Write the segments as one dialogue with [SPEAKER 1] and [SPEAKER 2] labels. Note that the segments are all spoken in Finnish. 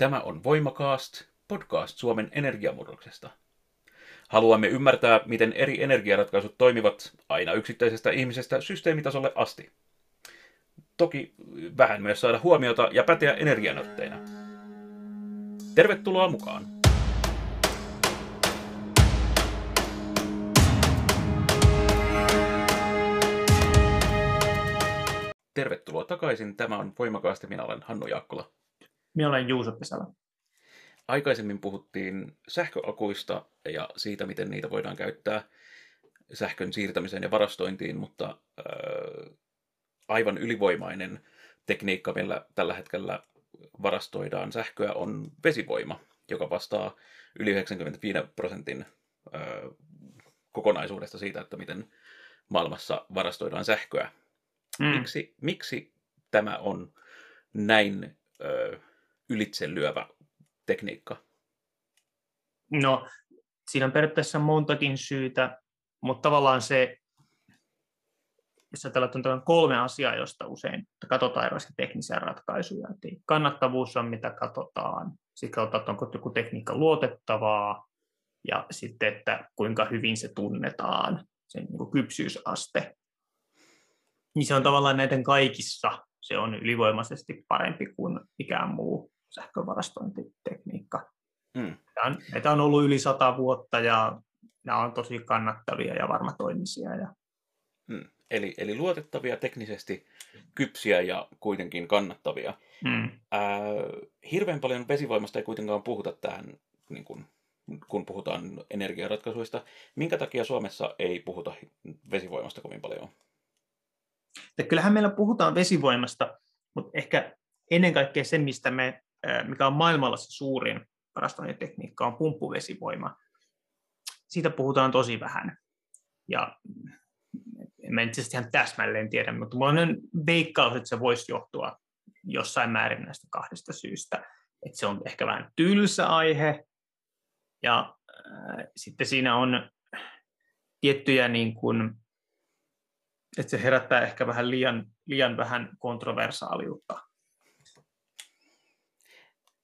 [SPEAKER 1] Tämä on Voimakaast, podcast Suomen energiamurroksesta. Haluamme ymmärtää, miten eri energiaratkaisut toimivat aina yksittäisestä ihmisestä systeemitasolle asti. Toki vähän myös saada huomiota ja päteä energianotteina. Tervetuloa mukaan! Tervetuloa takaisin. Tämä on Voimakaasti. Minä olen Hannu Jaakkola.
[SPEAKER 2] Minä olen Juuso Pesälä.
[SPEAKER 1] Aikaisemmin puhuttiin sähköakuista ja siitä, miten niitä voidaan käyttää sähkön siirtämiseen ja varastointiin, mutta äh, aivan ylivoimainen tekniikka, millä tällä hetkellä varastoidaan sähköä, on vesivoima, joka vastaa yli 95 prosentin äh, kokonaisuudesta siitä, että miten maailmassa varastoidaan sähköä. Mm. Miksi, miksi tämä on näin ö, ylitsellyövä tekniikka?
[SPEAKER 2] No, siinä on periaatteessa montakin syytä, mutta tavallaan se, jos ajatellaan, on kolme asiaa, josta usein katsotaan erilaisia teknisiä ratkaisuja. Eli kannattavuus on, mitä katsotaan. Sitten katsotaan, onko joku tekniikka luotettavaa. Ja sitten, että kuinka hyvin se tunnetaan, sen niin kypsyysaste niin se on tavallaan näiden kaikissa, se on ylivoimaisesti parempi kuin mikään muu sähkövarastointitekniikka. Mm. näitä on ollut yli sata vuotta ja nämä on tosi kannattavia ja varmatoimisia. Ja...
[SPEAKER 1] Mm. Eli, eli luotettavia, teknisesti kypsiä ja kuitenkin kannattavia. Mm. Ää, hirveän paljon vesivoimasta ei kuitenkaan puhuta tähän, niin kun, kun puhutaan energiaratkaisuista. Minkä takia Suomessa ei puhuta vesivoimasta kovin paljon?
[SPEAKER 2] Että kyllähän meillä puhutaan vesivoimasta, mutta ehkä ennen kaikkea se, mistä me, mikä on maailmalla se suurin varastointitekniikka, on pumppuvesivoima. Siitä puhutaan tosi vähän. Ja en mä itse ihan täsmälleen tiedä, mutta mulla on veikkaus, että se voisi johtua jossain määrin näistä kahdesta syystä. Että se on ehkä vähän tylsä aihe, ja äh, sitten siinä on tiettyjä niin kuin, että se herättää ehkä vähän liian, liian vähän kontroversaaliutta.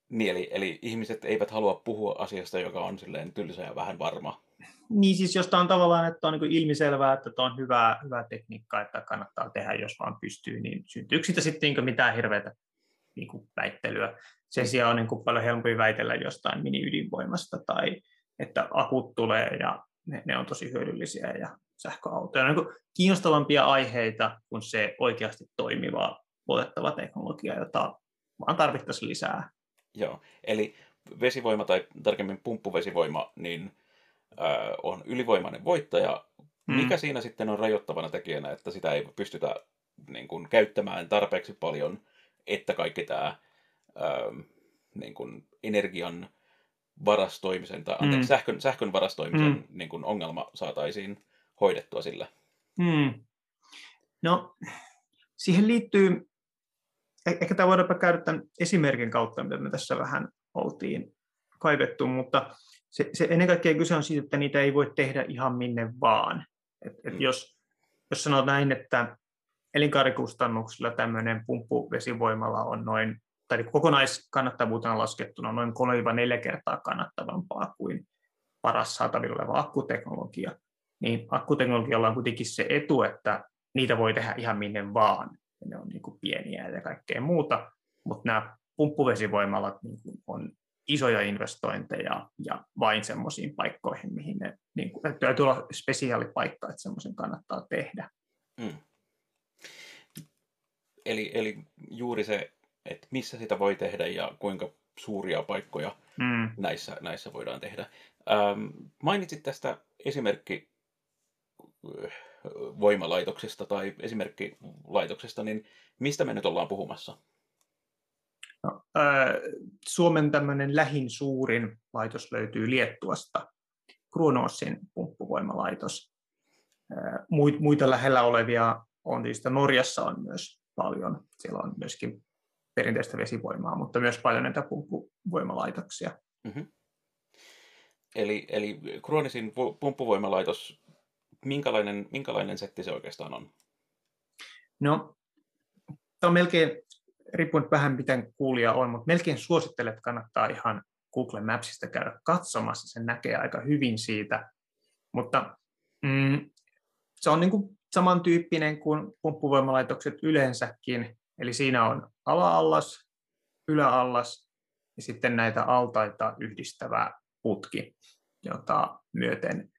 [SPEAKER 1] Niin, eli, eli ihmiset eivät halua puhua asiasta, joka on silleen tylsä ja vähän varma.
[SPEAKER 2] Niin siis jos on tavallaan, että on niin ilmiselvää, että tämä on hyvää, hyvää tekniikkaa, että kannattaa tehdä, jos vaan pystyy, niin syntyykö siitä sitten niin mitään hirveätä niin väittelyä. Sen sijaan on niin kuin paljon helpompi väitellä jostain mini-ydinvoimasta tai että akut tulee ja ne, ne on tosi hyödyllisiä ja sähköautoja. On niin kiinnostavampia aiheita kuin se oikeasti toimiva, luotettava teknologia, jota vaan tarvittaisiin lisää.
[SPEAKER 1] Joo, eli vesivoima tai tarkemmin pumppuvesivoima niin, äh, on ylivoimainen voittaja. Hmm. Mikä siinä sitten on rajoittavana tekijänä, että sitä ei pystytä niin kuin, käyttämään tarpeeksi paljon, että kaikki tämä äh, niin kuin, energian varastoimisen tai anteeksi, mm. sähkön, sähkön varastoimisen mm. niin kuin ongelma saataisiin hoidettua sillä? Mm.
[SPEAKER 2] No, siihen liittyy, ehkä tämä voidaan käydä tämän esimerkin kautta, mitä me tässä vähän oltiin kaivettu, mutta se, se ennen kaikkea kyse on siitä, että niitä ei voi tehdä ihan minne vaan. Et, et mm. jos, jos sanot näin, että elinkaarikustannuksilla tämmöinen pumppuvesivoimala on noin tai kokonaiskannattavuutena laskettuna noin 3-4 kertaa kannattavampaa kuin paras saatavilla oleva akkuteknologia, niin akkuteknologialla on kuitenkin se etu, että niitä voi tehdä ihan minne vaan. Ja ne on niin kuin pieniä ja kaikkea muuta, mutta nämä pumppuvesivoimalat niin kuin on isoja investointeja ja vain semmoisiin paikkoihin, mihin ne niin kuin, täytyy olla spesiaalipaikka, että semmoisen kannattaa tehdä. Mm.
[SPEAKER 1] Eli, eli juuri se että missä sitä voi tehdä ja kuinka suuria paikkoja mm. näissä, näissä voidaan tehdä. Ähm, mainitsit tästä esimerkki voimalaitoksesta tai esimerkkilaitoksesta, niin mistä me nyt ollaan puhumassa?
[SPEAKER 2] No, äh, Suomen tämmöinen lähin suurin laitos löytyy Liettuasta, Kruonoosin pumppuvoimalaitos. Äh, muita lähellä olevia on siis Norjassa on myös paljon. Siellä on myöskin perinteistä vesivoimaa, mutta myös paljon näitä pumppuvoimalaitoksia. Mm-hmm.
[SPEAKER 1] Eli, eli kroonisin pumppuvoimalaitos, minkälainen, minkälainen setti se oikeastaan on?
[SPEAKER 2] No, tämä on melkein riippuen vähän miten kuulija on, mutta melkein suosittelen, että kannattaa ihan Google Mapsista käydä katsomassa, sen näkee aika hyvin siitä, mutta mm, se on niin kuin samantyyppinen kuin pumppuvoimalaitokset yleensäkin, eli siinä on ala-allas, yläallas ja sitten näitä altaita yhdistävä putki, jota myöten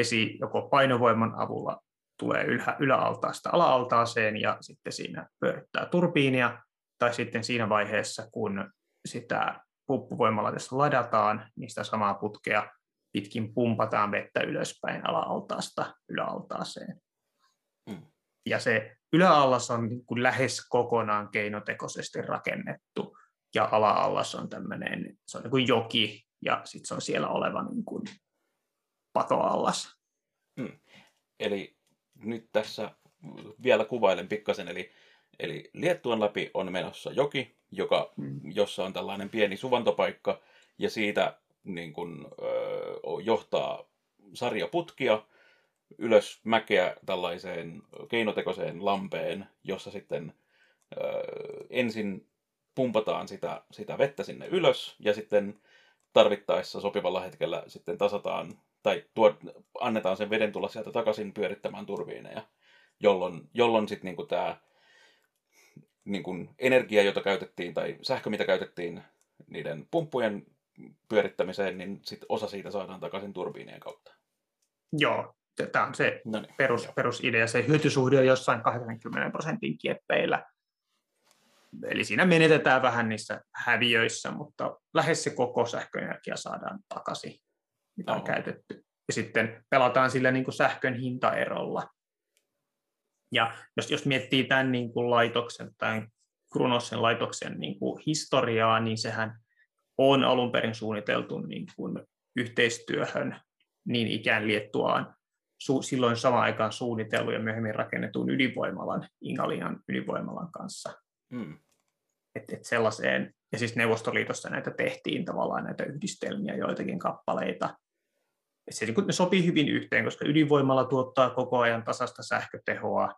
[SPEAKER 2] vesi joko painovoiman avulla tulee ylä, yläaltaasta ala-altaaseen ja sitten siinä pyörittää turbiinia, tai sitten siinä vaiheessa, kun sitä pumppuvoimalaitosta ladataan, niin sitä samaa putkea pitkin pumpataan vettä ylöspäin ala-altaasta yläaltaaseen. Mm. Ja se yläallas on niin kuin lähes kokonaan keinotekoisesti rakennettu, ja ala-allas on tämmöinen, se on niin kuin joki, ja sitten se on siellä oleva niin kuin patoallas.
[SPEAKER 1] Mm. Eli nyt tässä vielä kuvailen pikkasen, eli, eli Liettuan läpi on menossa joki, joka, mm. jossa on tällainen pieni suvantopaikka, ja siitä niin kun, ö, johtaa sarja putkia ylös mäkeä tällaiseen keinotekoiseen lampeen, jossa sitten ö, ensin pumpataan sitä, sitä vettä sinne ylös, ja sitten tarvittaessa sopivalla hetkellä sitten tasataan tai tuot, annetaan sen veden tulla sieltä takaisin pyörittämään turbiineja, jolloin, jolloin sitten niinku tämä niinku energia, jota käytettiin, tai sähkö, mitä käytettiin niiden pumppujen pyörittämiseen, niin sit osa siitä saadaan takaisin turbiinien kautta.
[SPEAKER 2] Joo, tämä on se no niin, perus, perusidea. Se hyötysuhde on jossain 80 prosentin kieppeillä. Eli siinä menetetään vähän niissä häviöissä, mutta lähes se koko sähköenergia saadaan takaisin mitä on käytetty. Ja sitten pelataan sillä niin kuin sähkön hintaerolla. Ja jos, jos miettii tämän niin kuin laitoksen tai Krunossen laitoksen niin kuin historiaa, niin sehän on alun perin suunniteltu niin kuin yhteistyöhön niin ikään Liettuaan su, silloin samaan aikaan suunnitellut ja myöhemmin rakennetun ydinvoimalan, Ingalian ydinvoimalan kanssa. Mm. Et, et sellaiseen, ja siis Neuvostoliitossa näitä tehtiin tavallaan näitä yhdistelmiä, joitakin kappaleita, se, niin ne sopii hyvin yhteen, koska ydinvoimalla tuottaa koko ajan tasasta sähkötehoa,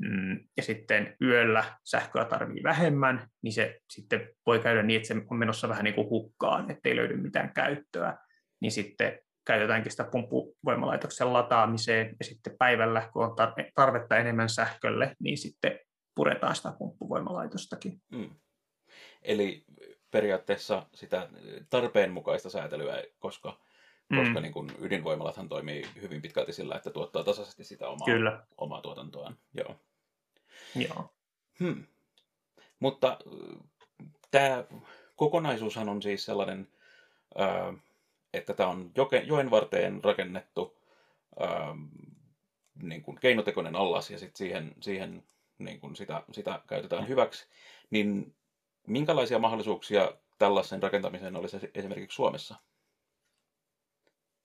[SPEAKER 2] mm, ja sitten yöllä sähköä tarvii vähemmän, niin se sitten voi käydä niin, että se on menossa vähän niin kuin hukkaan, ettei löydy mitään käyttöä, niin sitten käytetäänkin sitä pumppuvoimalaitoksen lataamiseen, ja sitten päivällä, kun on tarvetta enemmän sähkölle, niin sitten puretaan sitä pumppuvoimalaitostakin. Mm.
[SPEAKER 1] Eli periaatteessa sitä tarpeenmukaista säätelyä, koska koska mm. niin kun ydinvoimalathan toimii hyvin pitkälti sillä, että tuottaa tasaisesti sitä omaa, Kyllä. omaa tuotantoaan. Joo.
[SPEAKER 2] Joo.
[SPEAKER 1] Hmm. Mutta tämä kokonaisuushan on siis sellainen, että tämä on joen varteen rakennettu niin kuin keinotekoinen allas ja sitten siihen, siihen niin kuin sitä, sitä käytetään hyväksi, niin minkälaisia mahdollisuuksia tällaisen rakentamiseen olisi esimerkiksi Suomessa?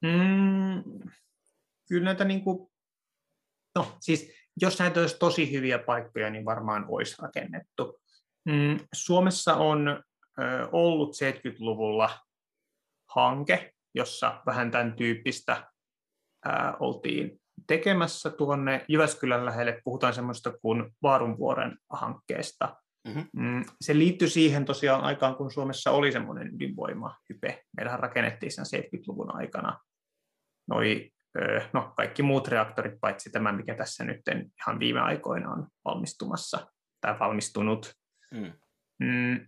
[SPEAKER 2] Mm, kyllä näitä niin kuin, no siis jos näitä olisi tosi hyviä paikkoja, niin varmaan olisi rakennettu. Mm, Suomessa on ö, ollut 70-luvulla hanke, jossa vähän tämän tyyppistä ö, oltiin tekemässä tuonne Jyväskylän lähelle. Puhutaan semmoista kuin Vaarunvuoren hankkeesta. Mm-hmm. Mm, se liittyy siihen tosiaan aikaan, kun Suomessa oli semmoinen ydinvoimahype. Meillähän rakennettiin sen 70-luvun aikana noi, no, kaikki muut reaktorit, paitsi tämä, mikä tässä nyt ihan viime aikoina on valmistumassa tai valmistunut. Mm. Mm,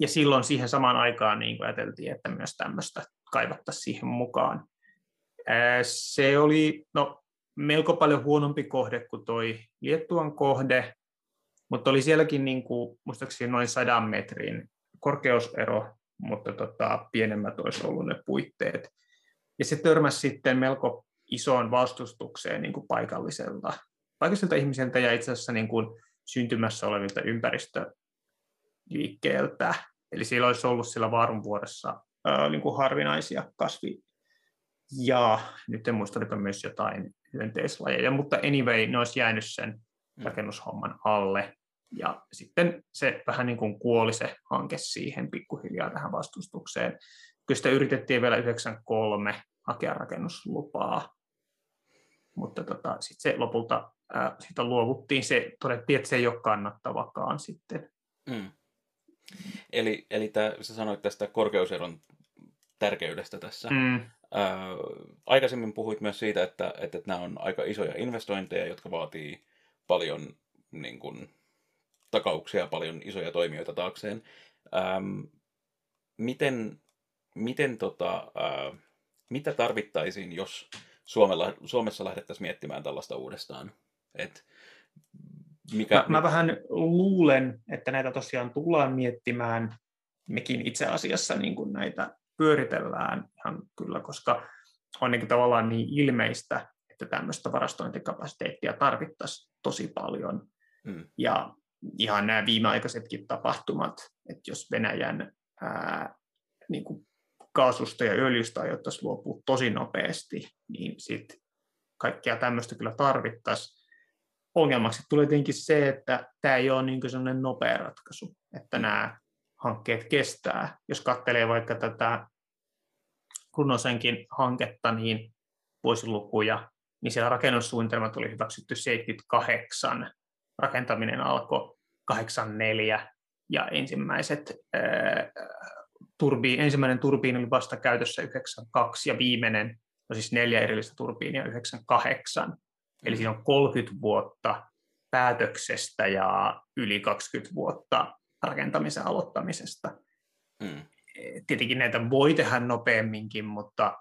[SPEAKER 2] ja silloin siihen samaan aikaan niin ajateltiin, että myös tämmöistä kaivattaisiin siihen mukaan. Se oli no, melko paljon huonompi kohde kuin toi Liettuan kohde, mutta oli sielläkin niin kuin, muistaakseni noin sadan metrin korkeusero, mutta tota, pienemmät olisi ollut ne puitteet. Ja se törmäsi sitten melko isoon vastustukseen niin kuin paikalliselta, paikalliselta ihmiseltä ja itse asiassa niin kuin syntymässä olevilta ympäristöliikkeeltä. Eli siellä olisi ollut siellä Vaarunvuoressa ää, niin kuin harvinaisia kasvi- ja nyt en muista, olipa myös jotain hyönteislajeja, mutta anyway, ne olisi jäänyt sen mm. rakennushomman alle. Ja sitten se vähän niin kuin kuoli se hanke siihen pikkuhiljaa tähän vastustukseen. Kyllä sitä yritettiin vielä 93 hakea rakennuslupaa, mutta tota, sitten se lopulta ää, sitä luovuttiin. Se todettiin, että se ei ole kannattavakaan sitten.
[SPEAKER 1] Mm. Eli, eli tämä, sä sanoit tästä korkeuseron tärkeydestä tässä.
[SPEAKER 2] Mm.
[SPEAKER 1] Ää, aikaisemmin puhuit myös siitä, että, että, että nämä on aika isoja investointeja, jotka vaatii paljon niin kuin, takauksia, paljon isoja toimijoita taakseen. Ähm, miten, miten tota, ää, mitä tarvittaisiin, jos Suomella, Suomessa lähdettäisiin miettimään tällaista uudestaan? Et
[SPEAKER 2] mikä... mä, mä vähän luulen, että näitä tosiaan tullaan miettimään. Mekin itse asiassa niin kuin näitä pyöritellään ihan kyllä, koska on niin tavallaan niin ilmeistä, että tämmöistä varastointikapasiteettia tarvittaisiin tosi paljon. Mm. Ja ihan nämä viimeaikaisetkin tapahtumat, että jos Venäjän ää, niin kuin kaasusta ja öljystä aiottaisiin luopua tosi nopeasti, niin sitten kaikkea tämmöistä kyllä tarvittaisiin. Ongelmaksi tulee tietenkin se, että tämä ei ole niin sellainen nopea ratkaisu, että nämä hankkeet kestää. Jos katselee vaikka tätä Runosenkin hanketta, niin vuosilukuja, niin siellä rakennussuunnitelmat oli hyväksytty 78, rakentaminen alkoi 84 ja ensimmäiset ää, turbiin, ensimmäinen turbiini oli vasta käytössä 92 ja viimeinen, no siis neljä erillistä turbiinia 98. Mm. Eli siinä on 30 vuotta päätöksestä ja yli 20 vuotta rakentamisen aloittamisesta. Mm. Tietenkin näitä voi tehdä nopeamminkin, mutta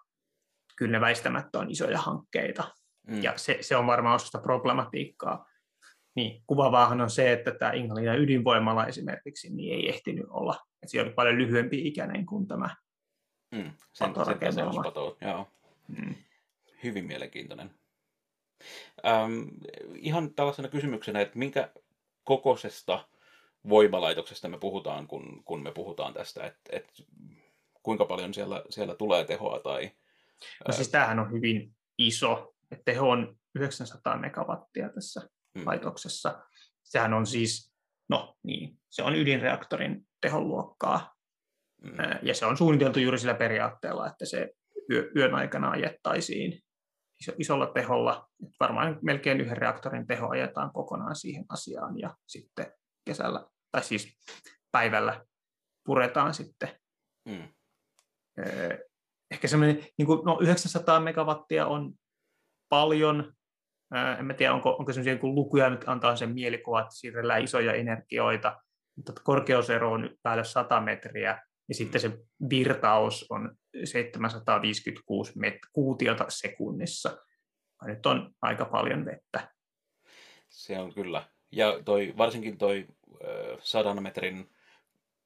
[SPEAKER 2] kyllä ne väistämättä on isoja hankkeita. Mm. Ja se, se on varmaan osa sitä problematiikkaa. Niin, kuvavaahan on se, että tämä Ingalinan ydinvoimala esimerkiksi niin ei ehtinyt olla. Että se oli paljon lyhyempi ikäinen kuin tämä
[SPEAKER 1] mm, sen, sen pato, joo. Mm. Hyvin mielenkiintoinen. Ähm, ihan tällaisena kysymyksenä, että minkä kokoisesta voimalaitoksesta me puhutaan, kun, kun me puhutaan tästä, että, että kuinka paljon siellä, siellä tulee tehoa tai...
[SPEAKER 2] No siis tämähän on hyvin iso, että teho on 900 megawattia tässä mm. laitoksessa. Sehän on siis, no niin, se on ydinreaktorin teholuokkaa. Mm. Ja se on suunniteltu juuri sillä periaatteella, että se yö, yön aikana ajettaisiin iso, isolla teholla. Että varmaan melkein yhden reaktorin teho ajetaan kokonaan siihen asiaan ja sitten kesällä, tai siis päivällä puretaan sitten. Mm. Ehkä semmoinen, niin kuin, no 900 megawattia on paljon, en mä tiedä, onko, onko sellaisia lukuja nyt antaa sen mielikuva, että siirrellään isoja energioita, korkeusero on päälle 100 metriä, ja sitten se virtaus on 756 met- kuutiota sekunnissa. Ja nyt on aika paljon vettä.
[SPEAKER 1] Se on kyllä. Ja toi, varsinkin toi äh, 100 metrin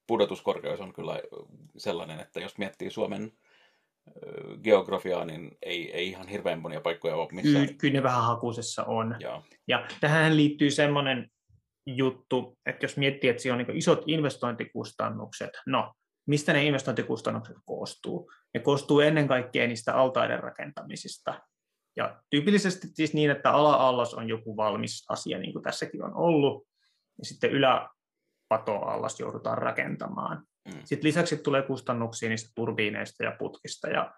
[SPEAKER 1] pudotuskorkeus on kyllä sellainen, että jos miettii Suomen geografiaa, niin ei, ei ihan hirveän monia paikkoja ole
[SPEAKER 2] missään. Kyllä, kyllä ne vähän hakuisessa on. Ja, ja tähän liittyy semmoinen juttu, että jos miettii, että siellä on niin isot investointikustannukset, no mistä ne investointikustannukset koostuu? Ne koostuu ennen kaikkea niistä altaiden rakentamisista. Ja tyypillisesti siis niin, että ala-allas on joku valmis asia, niin kuin tässäkin on ollut, ja sitten yläpatoallas joudutaan rakentamaan. Mm. Sitten lisäksi tulee kustannuksia niistä turbiineista ja putkista ja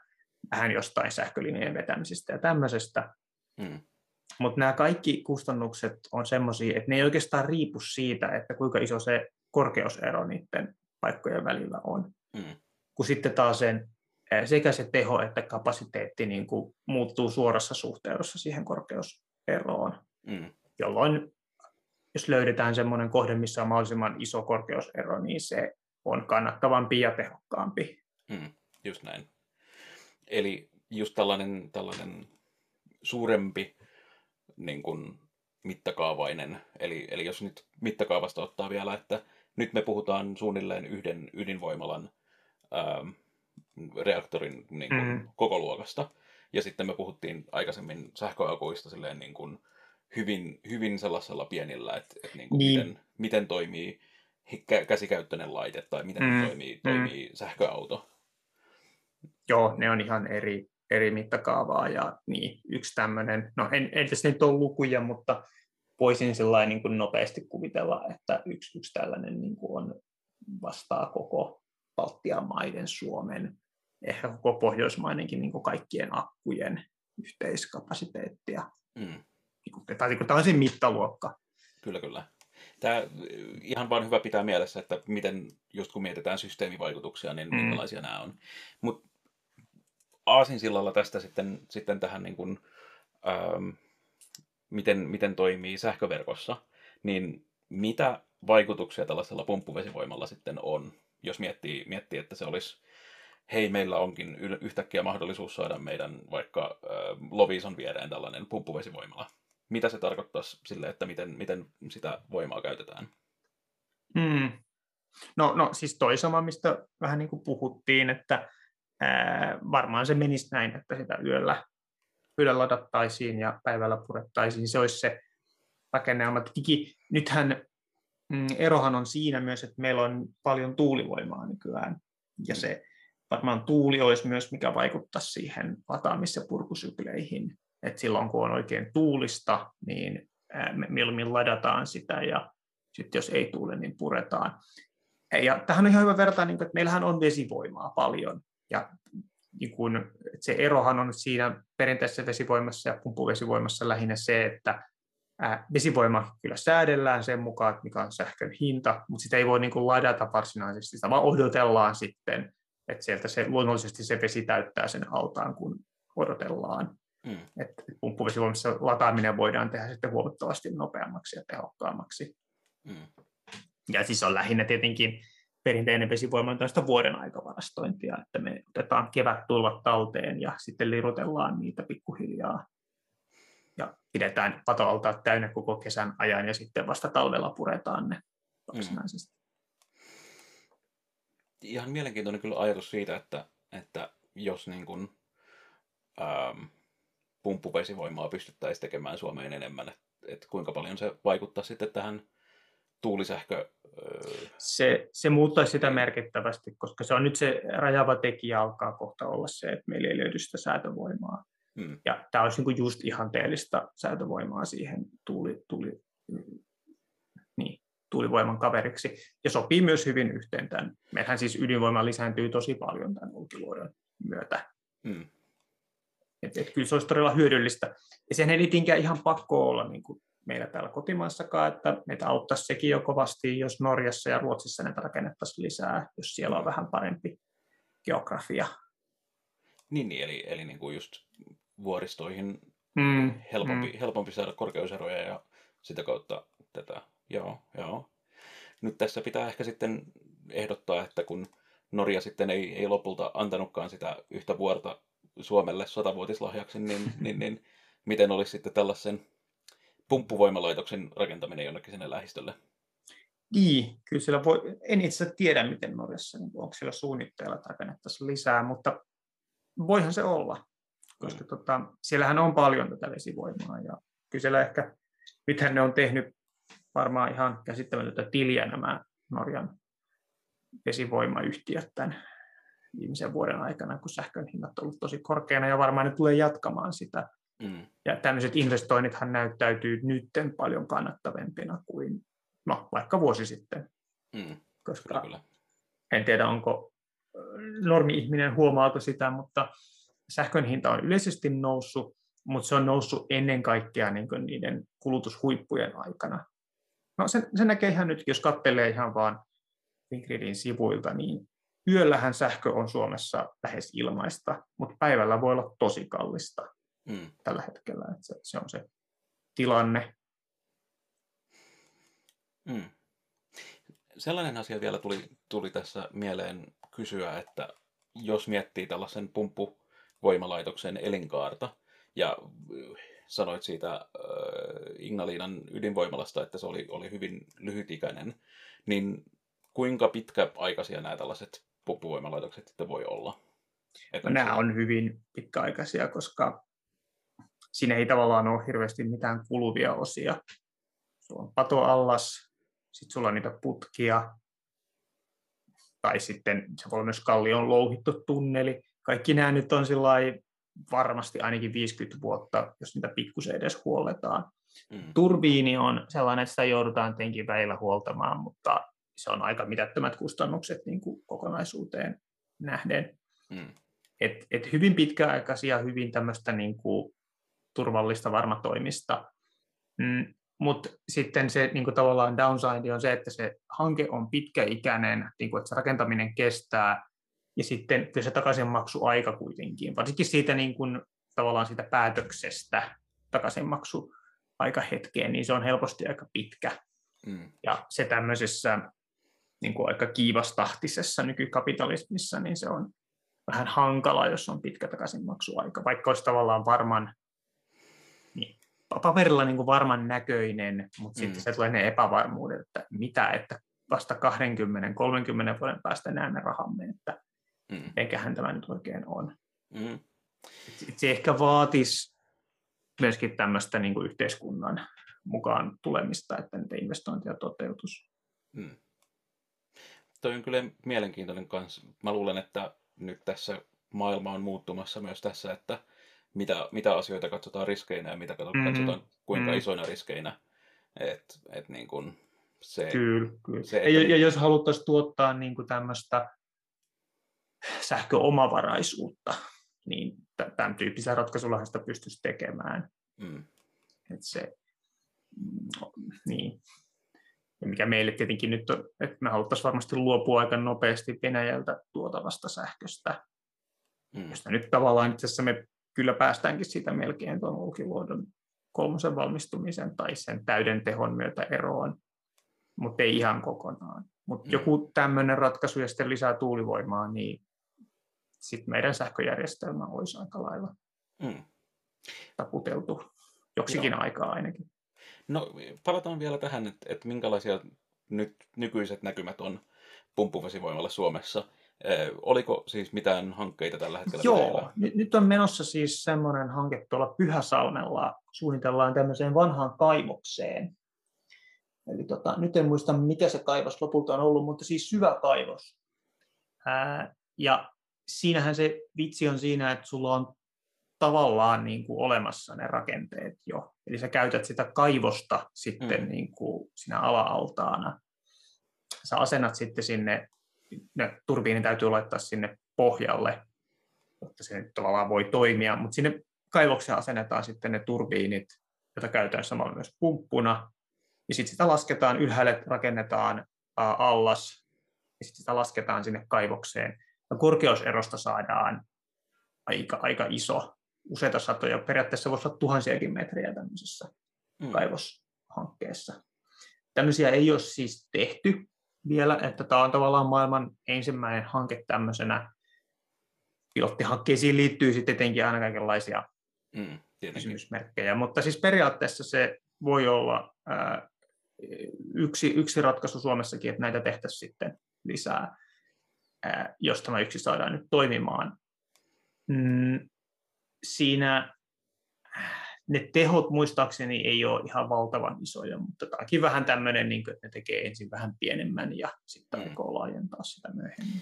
[SPEAKER 2] vähän jostain sähkölinjojen vetämisestä ja tämmöisestä. Mm. Mutta nämä kaikki kustannukset on semmoisia, että ne ei oikeastaan riipu siitä, että kuinka iso se korkeusero niiden paikkojen välillä on. Mm. Kun sitten taas sen, sekä se teho että kapasiteetti niin kuin muuttuu suorassa suhteessa siihen korkeuseroon, mm. jolloin jos löydetään semmoinen kohde, missä on mahdollisimman iso korkeusero, niin se on kannattavampi ja tehokkaampi.
[SPEAKER 1] Mm, just näin. Eli just tällainen, tällainen suurempi niin kuin mittakaavainen, eli, eli jos nyt mittakaavasta ottaa vielä, että nyt me puhutaan suunnilleen yhden ydinvoimalan ää, reaktorin niin kuin, mm. koko luokasta, ja sitten me puhuttiin aikaisemmin sähköakuista silleen niin kuin, hyvin, hyvin sellaisella pienillä, että, että niin kuin niin. Miten, miten toimii käsikäyttöinen laite tai miten mm. toimii, mm. toimii sähköauto.
[SPEAKER 2] Joo, ne on ihan eri, eri mittakaavaa ja niin, yksi tämmöinen, no en, en tässä nyt ole lukuja, mutta voisin sellainen niin kuin nopeasti kuvitella, että yksi, yksi tällainen niin kuin on, vastaa koko Baltian maiden, Suomen, ehkä koko Pohjoismainenkin niin kuin kaikkien akkujen yhteiskapasiteettia. Mm. Niin tai niin tämä on se mittaluokka.
[SPEAKER 1] Kyllä, kyllä. Tämä ihan vaan hyvä pitää mielessä, että miten, just kun mietitään systeemivaikutuksia, niin mm. minkälaisia nämä on. Mutta aasinsillalla tästä sitten, sitten tähän, niin kuin, ähm, miten, miten toimii sähköverkossa, niin mitä vaikutuksia tällaisella pumppuvesivoimalla sitten on, jos miettii, miettii että se olisi hei, meillä onkin yhtäkkiä mahdollisuus saada meidän vaikka äh, Lovison viereen tällainen pumppuvesivoimala. Mitä se tarkoittaisi sille, että miten, miten sitä voimaa käytetään?
[SPEAKER 2] Hmm. No, no siis toi sama, mistä vähän niin kuin puhuttiin, että varmaan se menisi näin, että sitä yöllä, yöllä ladattaisiin ja päivällä purettaisiin. Se olisi se rakennelma. Digi, nythän mm, erohan on siinä myös, että meillä on paljon tuulivoimaa nykyään, ja se varmaan tuuli olisi myös, mikä vaikuttaa siihen lataamis- ja purkusykleihin. Et silloin kun on oikein tuulista, niin mieluummin ladataan sitä ja sitten jos ei tuule, niin puretaan. Ja tähän on ihan hyvä vertaa, niin että meillähän on vesivoimaa paljon. Ja niin kun, se erohan on siinä perinteisessä vesivoimassa ja pumppuvesivoimassa lähinnä se, että vesivoima kyllä säädellään sen mukaan, että mikä on sähkön hinta, mutta sitä ei voi niin kuin ladata varsinaisesti, sitä vaan odotellaan sitten että sieltä se, luonnollisesti se vesi täyttää sen altaan, kun odotellaan. Mm. Että pumppuvesivoimassa lataaminen voidaan tehdä sitten huomattavasti nopeammaksi ja tehokkaammaksi. Mm. Ja siis on lähinnä tietenkin perinteinen vesivoima on tästä vuoden aikavarastointia, että me otetaan kevättulvat talteen ja sitten lirutellaan niitä pikkuhiljaa ja pidetään patoaltaat täynnä koko kesän ajan ja sitten vasta talvella puretaan ne mm. varsinaisesti. Mm
[SPEAKER 1] ihan mielenkiintoinen kyllä ajatus siitä, että, että jos niin kuin, ähm, pumppuvesivoimaa pystyttäisiin tekemään Suomeen enemmän, että, että kuinka paljon se vaikuttaa sitten tähän tuulisähkö...
[SPEAKER 2] Äh... Se, se muuttaisi sitä merkittävästi, koska se on nyt se rajava tekijä alkaa kohta olla se, että meillä ei löydy sitä säätövoimaa. Hmm. Ja tämä olisi niin just ihanteellista säätövoimaa siihen tuuli, tuuli, niin, tuulivoiman kaveriksi ja sopii myös hyvin yhteen tämän. Meillähän siis ydinvoima lisääntyy tosi paljon tämän ulkiluodon myötä. Mm. Et, et kyllä se olisi todella hyödyllistä. Ja sehän ei niinkään ihan pakko olla niin kuin meillä täällä kotimaassakaan, että meitä auttaisi sekin jo kovasti, jos Norjassa ja Ruotsissa näitä rakennettaisiin lisää, jos siellä on vähän parempi geografia.
[SPEAKER 1] Niin, niin eli, eli niin kuin just vuoristoihin mm, helpompi, mm. helpompi saada korkeuseroja ja sitä kautta tätä Joo, joo. Nyt tässä pitää ehkä sitten ehdottaa, että kun Norja sitten ei, ei lopulta antanutkaan sitä yhtä vuorta Suomelle satavuotislahjaksi, niin, niin, niin miten olisi sitten tällaisen pumppuvoimalaitoksen rakentaminen jonnekin sinne lähistölle?
[SPEAKER 2] Niin, kyllä siellä voi, en itse tiedä, miten Norjassa, niin onko siellä suunnitteilla, että rakennettaisiin lisää, mutta voihan se olla, koska mm. tota, siellähän on paljon tätä vesivoimaa ja kyllä siellä ehkä, nythän ne on tehnyt varmaan ihan käsittämätöntä tiliä nämä Norjan vesivoimayhtiöt tämän viimeisen vuoden aikana, kun sähkön hinnat ovat olleet tosi korkeana ja varmaan ne tulee jatkamaan sitä. Mm. Ja tämmöiset investoinnithan näyttäytyy nytten paljon kannattavampina kuin no, vaikka vuosi sitten. Mm. Koska kyllä, en tiedä, onko normi-ihminen huomaako sitä, mutta sähkön hinta on yleisesti noussut, mutta se on noussut ennen kaikkea niin niiden kulutushuippujen aikana. No se, se näkee ihan nyt, jos katselee ihan vaan Fingridin sivuilta, niin yöllähän sähkö on Suomessa lähes ilmaista, mutta päivällä voi olla tosi kallista mm. tällä hetkellä. Että se, se on se tilanne.
[SPEAKER 1] Mm. Sellainen asia vielä tuli, tuli tässä mieleen kysyä, että jos miettii tällaisen pumppuvoimalaitoksen elinkaarta, ja sanoit siitä äh, Ignaliinan ydinvoimalasta, että se oli, oli hyvin lyhytikäinen, niin kuinka pitkäaikaisia nämä tällaiset puppuvoimalaitokset sitten voi olla?
[SPEAKER 2] Että no, nämä on hyvin pitkäaikaisia, koska siinä ei tavallaan ole hirveästi mitään kuluvia osia. Sulla on patoallas, sitten sulla on niitä putkia, tai sitten se voi myös kallion louhittu tunneli. Kaikki nämä nyt on varmasti ainakin 50 vuotta, jos niitä pikkusen edes huolletaan. Mm. Turbiini on sellainen, että sitä joudutaan tietenkin väillä huoltamaan, mutta se on aika mitättömät kustannukset niin kuin kokonaisuuteen nähden. Mm. Et, et hyvin pitkäaikaisia, hyvin tämmöistä niin kuin turvallista varmatoimista. Mm, mutta sitten se niin kuin tavallaan downside on se, että se hanke on pitkäikäinen, niin kuin, että se rakentaminen kestää, ja sitten se takaisinmaksuaika kuitenkin, varsinkin siitä niin kuin, tavallaan siitä päätöksestä hetkeen, niin se on helposti aika pitkä. Mm. Ja se tämmöisessä niin kuin aika kiivastahtisessa nykykapitalismissa, niin se on vähän hankala, jos on pitkä takaisinmaksuaika, vaikka olisi tavallaan varman paperilla niin kuin varman näköinen, mutta mm. sitten se tulee ne epävarmuudet, että mitä, että vasta 20-30 vuoden päästä näemme rahamme, että mm. eiköhän tämä nyt oikein on. Mm. Se ehkä vaatisi myöskin tämmöistä niin kuin yhteiskunnan mukaan tulemista, että niitä investointeja toteutus. Mm.
[SPEAKER 1] Toi on kyllä mielenkiintoinen kanssa. Mä luulen, että nyt tässä maailma on muuttumassa myös tässä, että mitä, mitä asioita katsotaan riskeinä ja mitä mm-hmm. katsotaan kuinka mm-hmm. isoina riskeinä. Et, et niin kun se,
[SPEAKER 2] kyllä, kyllä. Se, että... ja, ja jos haluttaisiin tuottaa niin kuin tämmöistä sähköomavaraisuutta, niin tämän tyyppisiä ratkaisulla sitä pystyisi tekemään. Mm. Et se, niin. Ja mikä meille tietenkin nyt on, että me haluttaisiin varmasti luopua aika nopeasti Venäjältä tuotavasta sähköstä, mm. josta nyt tavallaan itse asiassa me kyllä päästäänkin siitä melkein tuon Olkiluodon kolmosen valmistumisen tai sen täyden tehon myötä eroon, mutta ei ihan kokonaan. Mutta mm. joku tämmöinen ratkaisu ja sitten lisää tuulivoimaa, niin sitten meidän sähköjärjestelmä olisi aika lailla mm. taputeltu joksikin Joo. aikaa ainakin.
[SPEAKER 1] No palataan vielä tähän, että, että minkälaisia nyt nykyiset näkymät on pumppuvesivoimalla Suomessa. Eh, oliko siis mitään hankkeita tällä hetkellä?
[SPEAKER 2] Joo, nyt, nyt on menossa siis semmoinen hanke tuolla Pyhäsalmella. Suunnitellaan tämmöiseen vanhaan kaivokseen. Eli tota, nyt en muista, mikä se kaivos lopulta on ollut, mutta siis syvä kaivos. Ää, ja siinähän se vitsi on siinä, että sulla on tavallaan niin kuin olemassa ne rakenteet jo. Eli sä käytät sitä kaivosta sitten mm. niin kuin siinä ala-altaana. Sä asennat sitten sinne, ne turbiini täytyy laittaa sinne pohjalle, jotta se tavallaan voi toimia, mutta sinne kaivokseen asennetaan sitten ne turbiinit, joita käytetään samalla myös pumppuna, ja sitten sitä lasketaan ylhäälle, rakennetaan allas, ja sitten sitä lasketaan sinne kaivokseen, ja korkeuserosta saadaan aika, aika iso, useita satoja, periaatteessa voisi olla tuhansiakin metriä tämmöisessä mm. kaivoshankkeessa. Tämmöisiä ei ole siis tehty vielä, että tämä on tavallaan maailman ensimmäinen hanke tämmöisenä. Pilottihankkeisiin liittyy sitten tietenkin aina kaikenlaisia mm, kysymysmerkkejä, mutta siis periaatteessa se voi olla ää, yksi, yksi ratkaisu Suomessakin, että näitä tehtäisiin sitten lisää, ää, jos tämä yksi saadaan nyt toimimaan. Mm, siinä ne tehot muistaakseni ei ole ihan valtavan isoja, mutta tämäkin vähän tämmöinen, niin kuin, että ne tekee ensin vähän pienemmän ja sitten mm. aikoo laajentaa sitä myöhemmin.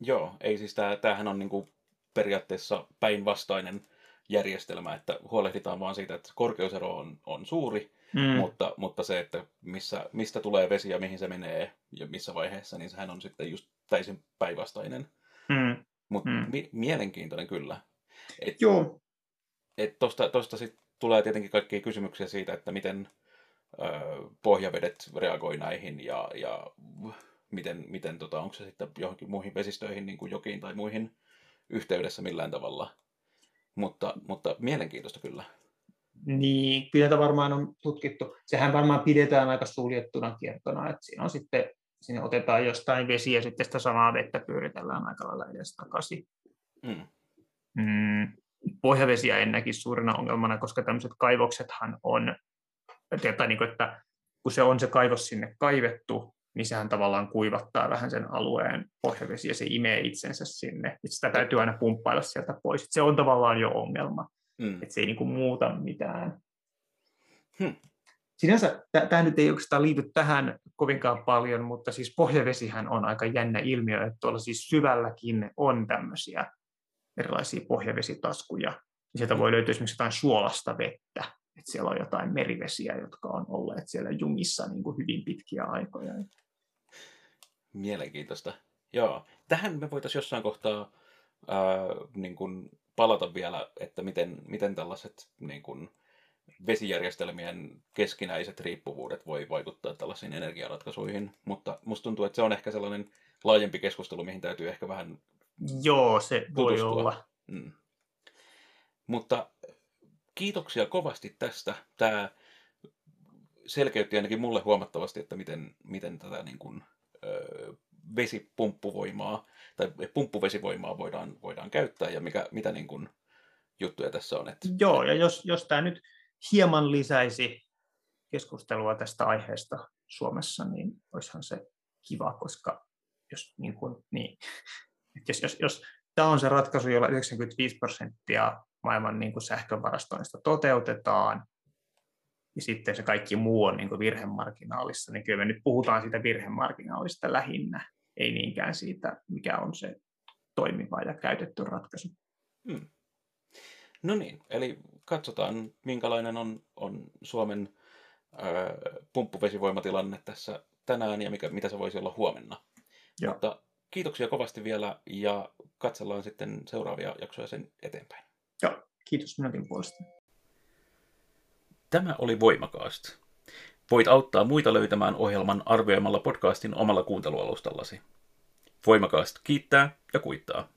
[SPEAKER 1] Joo, ei siis tämä, tämähän on niin kuin periaatteessa päinvastainen järjestelmä, että huolehditaan vaan siitä, että korkeusero on, on suuri, mm. mutta, mutta se, että missä, mistä tulee vesi ja mihin se menee ja missä vaiheessa, niin sehän on sitten just täysin päinvastainen. Mm. Mutta mm. mi- mielenkiintoinen kyllä.
[SPEAKER 2] Et, Joo.
[SPEAKER 1] Et tosta, tosta sit tulee tietenkin kaikkia kysymyksiä siitä, että miten ö, pohjavedet reagoi näihin ja, ja miten, miten tota, onko se sitten johonkin muihin vesistöihin, niin kuin jokiin tai muihin yhteydessä millään tavalla. Mutta, mutta mielenkiintoista kyllä.
[SPEAKER 2] Niin, kyllä tätä varmaan on tutkittu. Sehän varmaan pidetään aika suljettuna kiertona, että siinä on sitten, sinne otetaan jostain vesiä ja sitten sitä samaa vettä pyöritellään aika lailla edes takaisin. Mm mm, pohjavesiä en näkisi suurena ongelmana, koska tämmöiset kaivoksethan on, että, niin kuin, että kun se on se kaivos sinne kaivettu, niin sehän tavallaan kuivattaa vähän sen alueen pohjavesi ja se imee itsensä sinne. Et sitä täytyy aina pumppailla sieltä pois. Et se on tavallaan jo ongelma, mm. että se ei niin kuin muuta mitään. Hmm. Sinänsä tämä nyt ei oikeastaan liity tähän kovinkaan paljon, mutta siis pohjavesihän on aika jännä ilmiö, että tuolla siis syvälläkin on tämmöisiä erilaisia pohjavesitaskuja. Ja sieltä voi löytyä esimerkiksi jotain suolasta vettä, että siellä on jotain merivesiä, jotka on olleet siellä jumissa niin kuin hyvin pitkiä aikoja.
[SPEAKER 1] Mielenkiintoista. Joo. Tähän me voitaisiin jossain kohtaa ää, niin kuin palata vielä, että miten, miten tällaiset niin kuin, vesijärjestelmien keskinäiset riippuvuudet voi vaikuttaa tällaisiin energiaratkaisuihin, mutta musta tuntuu, että se on ehkä sellainen laajempi keskustelu, mihin täytyy ehkä vähän
[SPEAKER 2] Joo, se voi tutustua. olla.
[SPEAKER 1] Mm. Mutta kiitoksia kovasti tästä. Tämä selkeytti ainakin mulle huomattavasti, että miten, miten tätä niin kuin, ö, vesipumppuvoimaa tai pumppuvesivoimaa voidaan, voidaan käyttää ja mikä, mitä niin kuin, juttuja tässä on. Että...
[SPEAKER 2] Joo, ja jos, jos tämä nyt hieman lisäisi keskustelua tästä aiheesta Suomessa, niin olisihan se kiva, koska jos, niin kuin, niin, jos, jos, jos tämä on se ratkaisu, jolla 95 prosenttia maailman niin kuin sähkövarastoinnista toteutetaan, ja sitten se kaikki muu on niin kuin virhemarginaalissa, niin kyllä me nyt puhutaan siitä virhemarginaalista lähinnä, ei niinkään siitä, mikä on se toimiva ja käytetty ratkaisu. Hmm.
[SPEAKER 1] No niin, eli katsotaan, minkälainen on, on Suomen ää, pumppuvesivoimatilanne tässä tänään ja mikä, mitä se voisi olla huomenna. Joo. Mutta kiitoksia kovasti vielä ja katsellaan sitten seuraavia jaksoja sen eteenpäin.
[SPEAKER 2] Joo, kiitos minunkin puolesta.
[SPEAKER 1] Tämä oli Voimakaast. Voit auttaa muita löytämään ohjelman arvioimalla podcastin omalla kuuntelualustallasi. Voimakaast kiittää ja kuittaa.